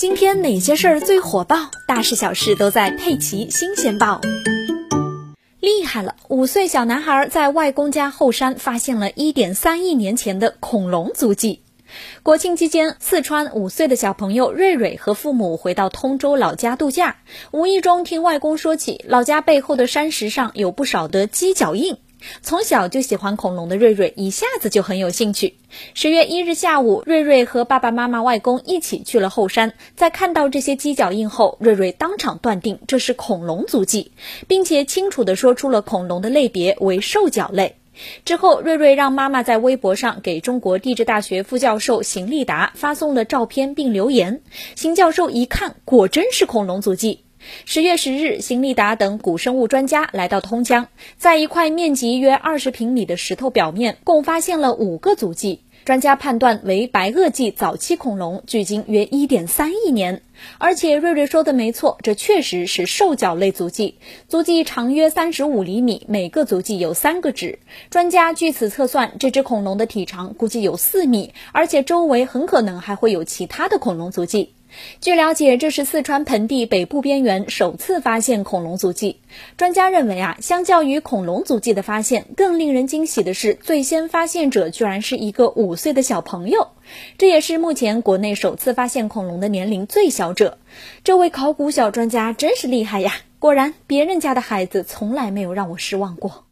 今天哪些事儿最火爆？大事小事都在《佩奇新鲜报》。厉害了！五岁小男孩在外公家后山发现了1.3亿年前的恐龙足迹。国庆期间，四川五岁的小朋友瑞瑞和父母回到通州老家度假，无意中听外公说起老家背后的山石上有不少的鸡脚印。从小就喜欢恐龙的瑞瑞一下子就很有兴趣。十月一日下午，瑞瑞和爸爸妈妈、外公一起去了后山，在看到这些鸡脚印后，瑞瑞当场断定这是恐龙足迹，并且清楚地说出了恐龙的类别为兽脚类。之后，瑞瑞让妈妈在微博上给中国地质大学副教授邢立达发送了照片并留言。邢教授一看，果真是恐龙足迹。十月十日，邢立达等古生物专家来到通江，在一块面积约二十平米的石头表面，共发现了五个足迹。专家判断为白垩纪早期恐龙，距今约一点三亿年。而且瑞瑞说的没错，这确实是兽脚类足迹，足迹长约三十五厘米，每个足迹有三个指。专家据此测算，这只恐龙的体长估计有四米，而且周围很可能还会有其他的恐龙足迹。据了解，这是四川盆地北部边缘首次发现恐龙足迹。专家认为啊，相较于恐龙足迹的发现，更令人惊喜的是，最先发现者居然是一个五岁的小朋友，这也是目前国内首次发现恐龙的年龄最小者。这位考古小专家真是厉害呀！果然，别人家的孩子从来没有让我失望过。